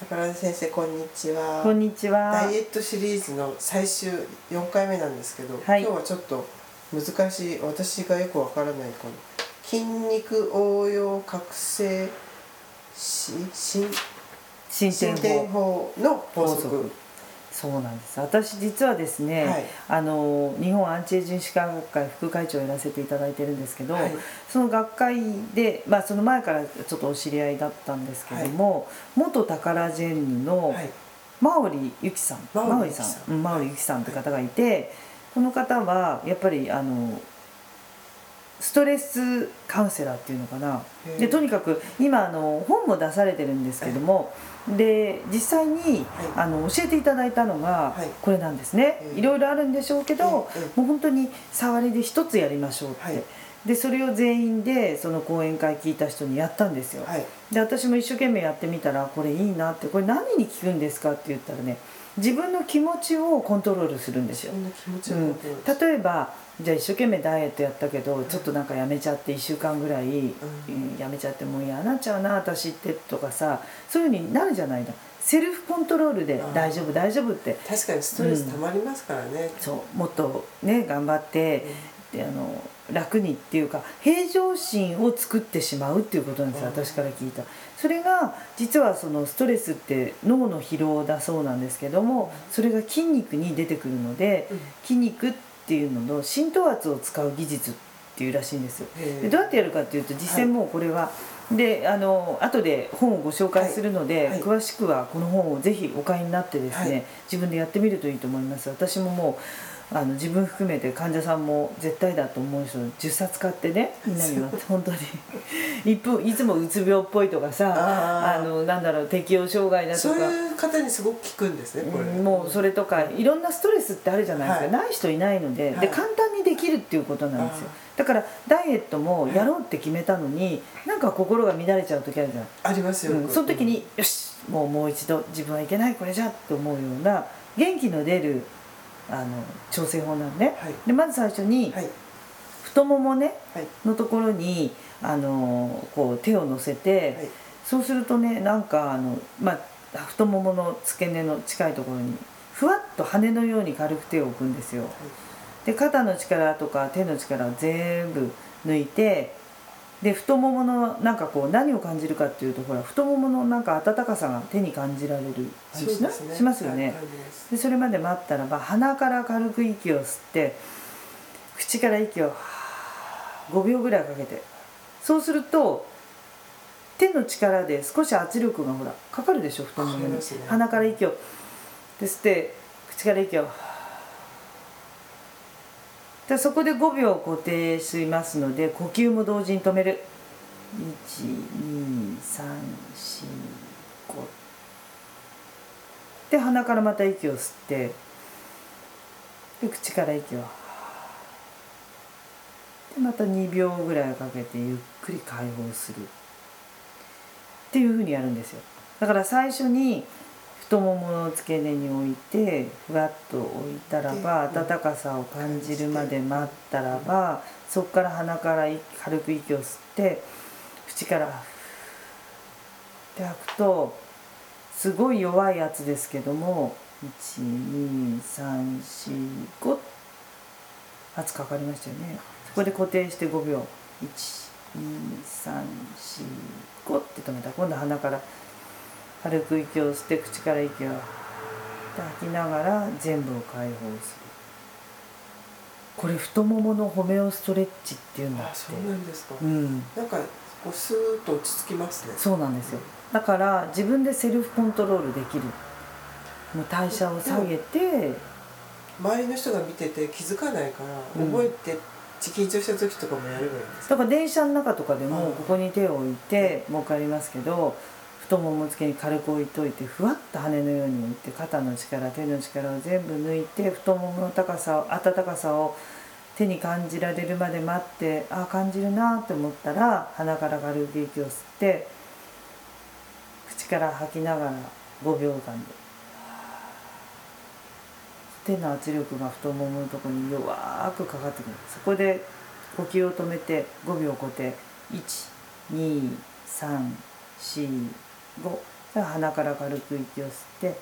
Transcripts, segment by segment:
宝田先生こんにちは。こんにちは。ダイエットシリーズの最終4回目なんですけど、はい。今日はちょっと難しい私がよくわからないこの筋肉応用覚醒し新進進展展法法の法則そうなんです。私実はですね、はい。あの日本アンチエイジング歯科学会副会長をやらせていただいてるんですけど、はい。その学会でまあその前からちょっとお知り合いだったんですけども、元タカラジェンヌのはい。マオリユキさん、マオリさん。マオリユキさん。って方がいて、この方はやっぱりあのストレスカウンセラーっていうのかな。でとにかく今あの本も出されてるんですけども、で実際に、あの教えていただいたのがはい。これなんですね、ええいろいろあるんでしょうけど、ええもう本当に触りで一つやりましょうって、はい。でそれを全員でその講演会聞いた人にやったんですよ、はい。で私も一生懸命やってみたらこれいいなってこれ何に効くんですかって言ったらね自分の気持ちをコントロールするんですよ。うん。例えばじゃあ一生懸命ダイエットやったけどちょっとなんかやめちゃって1週間ぐらい、うん。やめちゃってもう嫌になっちゃうな私ってとかさそういうふうになるじゃないの。セルフコントロールで大丈夫大丈夫って。確かにストレス溜まりますからね、そう。もっとね頑張って、であの楽にっていうか平常心を作ってしまうっていうことなんですようん。私から聞いた。それが実はそのストレスって脳の疲労だそうなんですけどもそれが筋肉に出てくるのでうん。筋肉っていうのの浸透圧を使う技術っていうらしいんですでどうやってやるかっていうと実践もうこれは、であの後で本をご紹介するので、はい。はい。詳しくはこの本をぜひお買いになってですね、はい。自分でやってみるといいと思います。私ももうあの自分含めて患者さんも絶対だと思う人10冊買ってねみんなには本当に。一分いつもうつ病っぽいとかさあのなんだろう適応障害だとそうか。いう方にすごく効くんですねこれ、うんもうそれとかいろんなストレスってあるじゃないですか、はい。ない人いないので,、はい。で簡単にできるっていうことなんですよ。あだからダイエットもやろうって決めたのに、なんか心が乱れちゃう時あるじゃん、ありますよ、うん、その時に、よしもうもう一度自分はいけないこれじゃって思うような元気の出るあの調整法なのね、はい。でまず最初に、はい。太ももねはい。のところにあのこう手を乗せて、はい。そうするとねなんかあの、まあ、太ももの付け根の近いところにふわっと羽のように軽く手を置くんですよ。で肩の力とか手の力を全部抜いてで太もものなんかこう何を感じるかっていうとほら太もものなんか温かさが手に感じられる感じしなしますよね。はいでそれまで待ったらば鼻から軽く息を吸って口から息を5秒ぐらいかけて。そうすると手の力で少し圧力がほらかかるでしょ太ももに、ね。鼻から息を。で吸って口から息をでそこで5秒固定しますので呼吸も同時に止める。12345で鼻からまた息を吸ってで口から息をでまた2秒ぐらいかけてゆっくり解放する。っていうふうにやるんですよ。だから最初に太ももの付け根に置いてふわっと置いたらばで温かさを感じるまで待ったらばそこから鼻から軽く息を吸って口からって吐くとすごい弱い圧ですけども12345圧かかりましたよね。そこで固定して5秒。12345って止めた。ら今度鼻から軽く息を吸って口から息を吐きながら全部を解放する。これ太もものホメオストレッチっていうんだって。あそうなんですか、うん。なんかこうスーッと落ち着きますね。そうなんですよ。だから自分でセルフコントロールできる。もう代謝を下げて。周りの人が見てて気づかないから、うん。覚えて緊張した時とかもやればいいんですか？だから電車の中とかでうんもここに手を置いてもう一回やりますけど太ももつけに軽く置いといてふわっと羽のように置いて肩の力手の力を全部抜いて太ももの高さを温かさを手に感じられるまで待ってああ感じるなと思ったら鼻から軽く息を吸って口から吐きながら5秒間で。手の圧力が太もものとこに弱くかかってくるそこで呼吸を止めて5秒固定1 2 3 4 5鼻から軽く息を吸って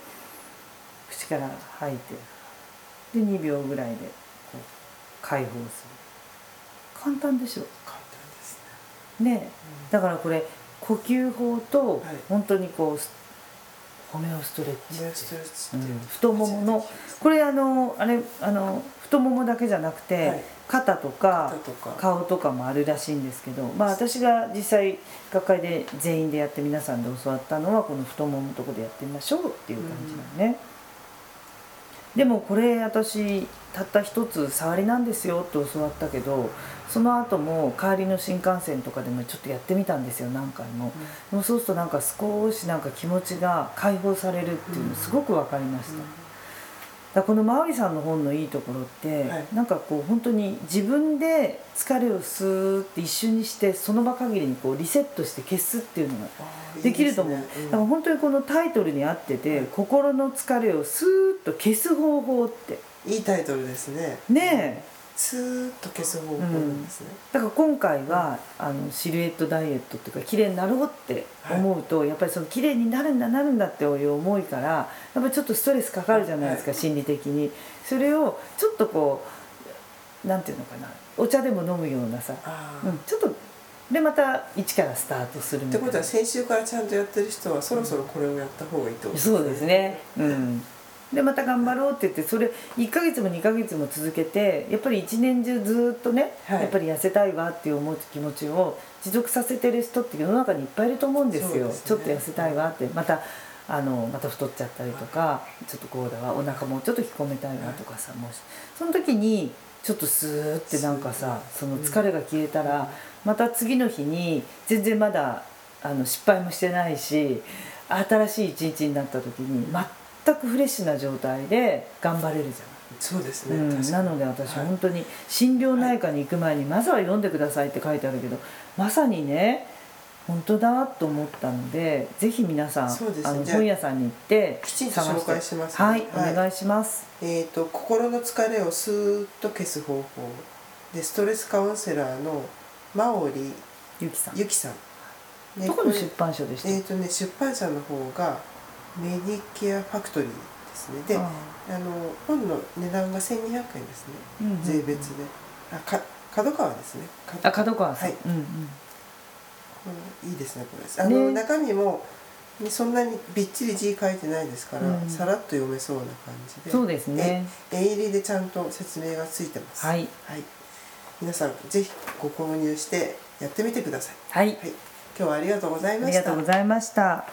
口から吐いてで2秒ぐらいでこう解放する。簡単でしょ？簡単ですね。ね、うん、だからこれ呼吸法と本当にこう吸ってホメオストレッチってう。ん。太もものこれあのあれあの太ももだけじゃなくて、はい。肩とか顔とかもあるらしいんですけどまあ私が実際学会で全員でやって皆さんで教わったのはこの太もものとこでやってみましょうっていう感じだね、でもこれ私たった一つ触りなんですよって教わったけどその後も帰りの新幹線とかでもちょっとやってみたんですよ何回も、もうそうするとなんか少しなんか気持ちが解放されるっていうのすごく分かりました、だからこのマオリさんの本のいいところって、はい。なんかこう本当に自分で疲れをスーって一瞬にしてその場限りにこうリセットして消すっていうのができると思う。いいですねだから本当にこのタイトルに合ってて、はい。心の疲れをスーッと消す方法って。うんいいタイトルですね。ねえスーッと消す方法なんですね、だから今回は、あのシルエットダイエットっていうか綺麗になろうって思うと、やっぱりその綺麗になるんだなるんだっていう思いからやっぱりちょっとストレスかかるじゃないですか、はい。心理的に。それをちょっとこうなんていうのかなお茶でも飲むようなさ、うん、ちょっとでまた一からスタートするみたいな。ってことは先週からちゃんとやってる人はそろそろこれをやった方がいいってことそうですね。うんでまた頑張ろうって言ってそれ1ヶ月も2ヶ月も続けてやっぱり一年中ずっとね、はい。やっぱり痩せたいわっていう思う気持ちを持続させてる人って世の中にいっぱいいると思うんですよ。ね。ちょっと痩せたいわって。またあのまた太っちゃったりとかちょっとこうだわお腹もうちょっと引っ込めたいわとかさもしその時にちょっとスーってなんかさその疲れが消えたらまた次の日に全然まだあの失敗もしてないし新しい一日になった時に全くフレッシュな状態で頑張れるじゃそうですね、ない、うん、なので私はい。本当に心療内科に行く前にまずは読んでくださいって書いてあるけどまさにね本当だと思ったのでぜひ皆さん、ね。あの本屋さんに行ってきちんと紹介しますね。はい、はい。お願いします。えー、と心の疲れをスーッと消す方法でストレスカウンセラーのマオリゆきさん。ゆきさん。どこの出版社でした？えーとね、出版社の方がメディケアファクトリーですね。でああの本の値段が1200円ですね。ーうんうんうん。税別で。あか角川ですね。あ角川はい。うんうん。うんいいですねこれ。あの、ね。中身もねそんなにびっちり字書いてないですから、うん。さらっと読めそうな感じで。そうですね。え絵入りでちゃんと説明がついてます。はい。はい、皆さんぜひご購入してやってみてください。はい。はい、今日はありがとうございあました。りがとうございました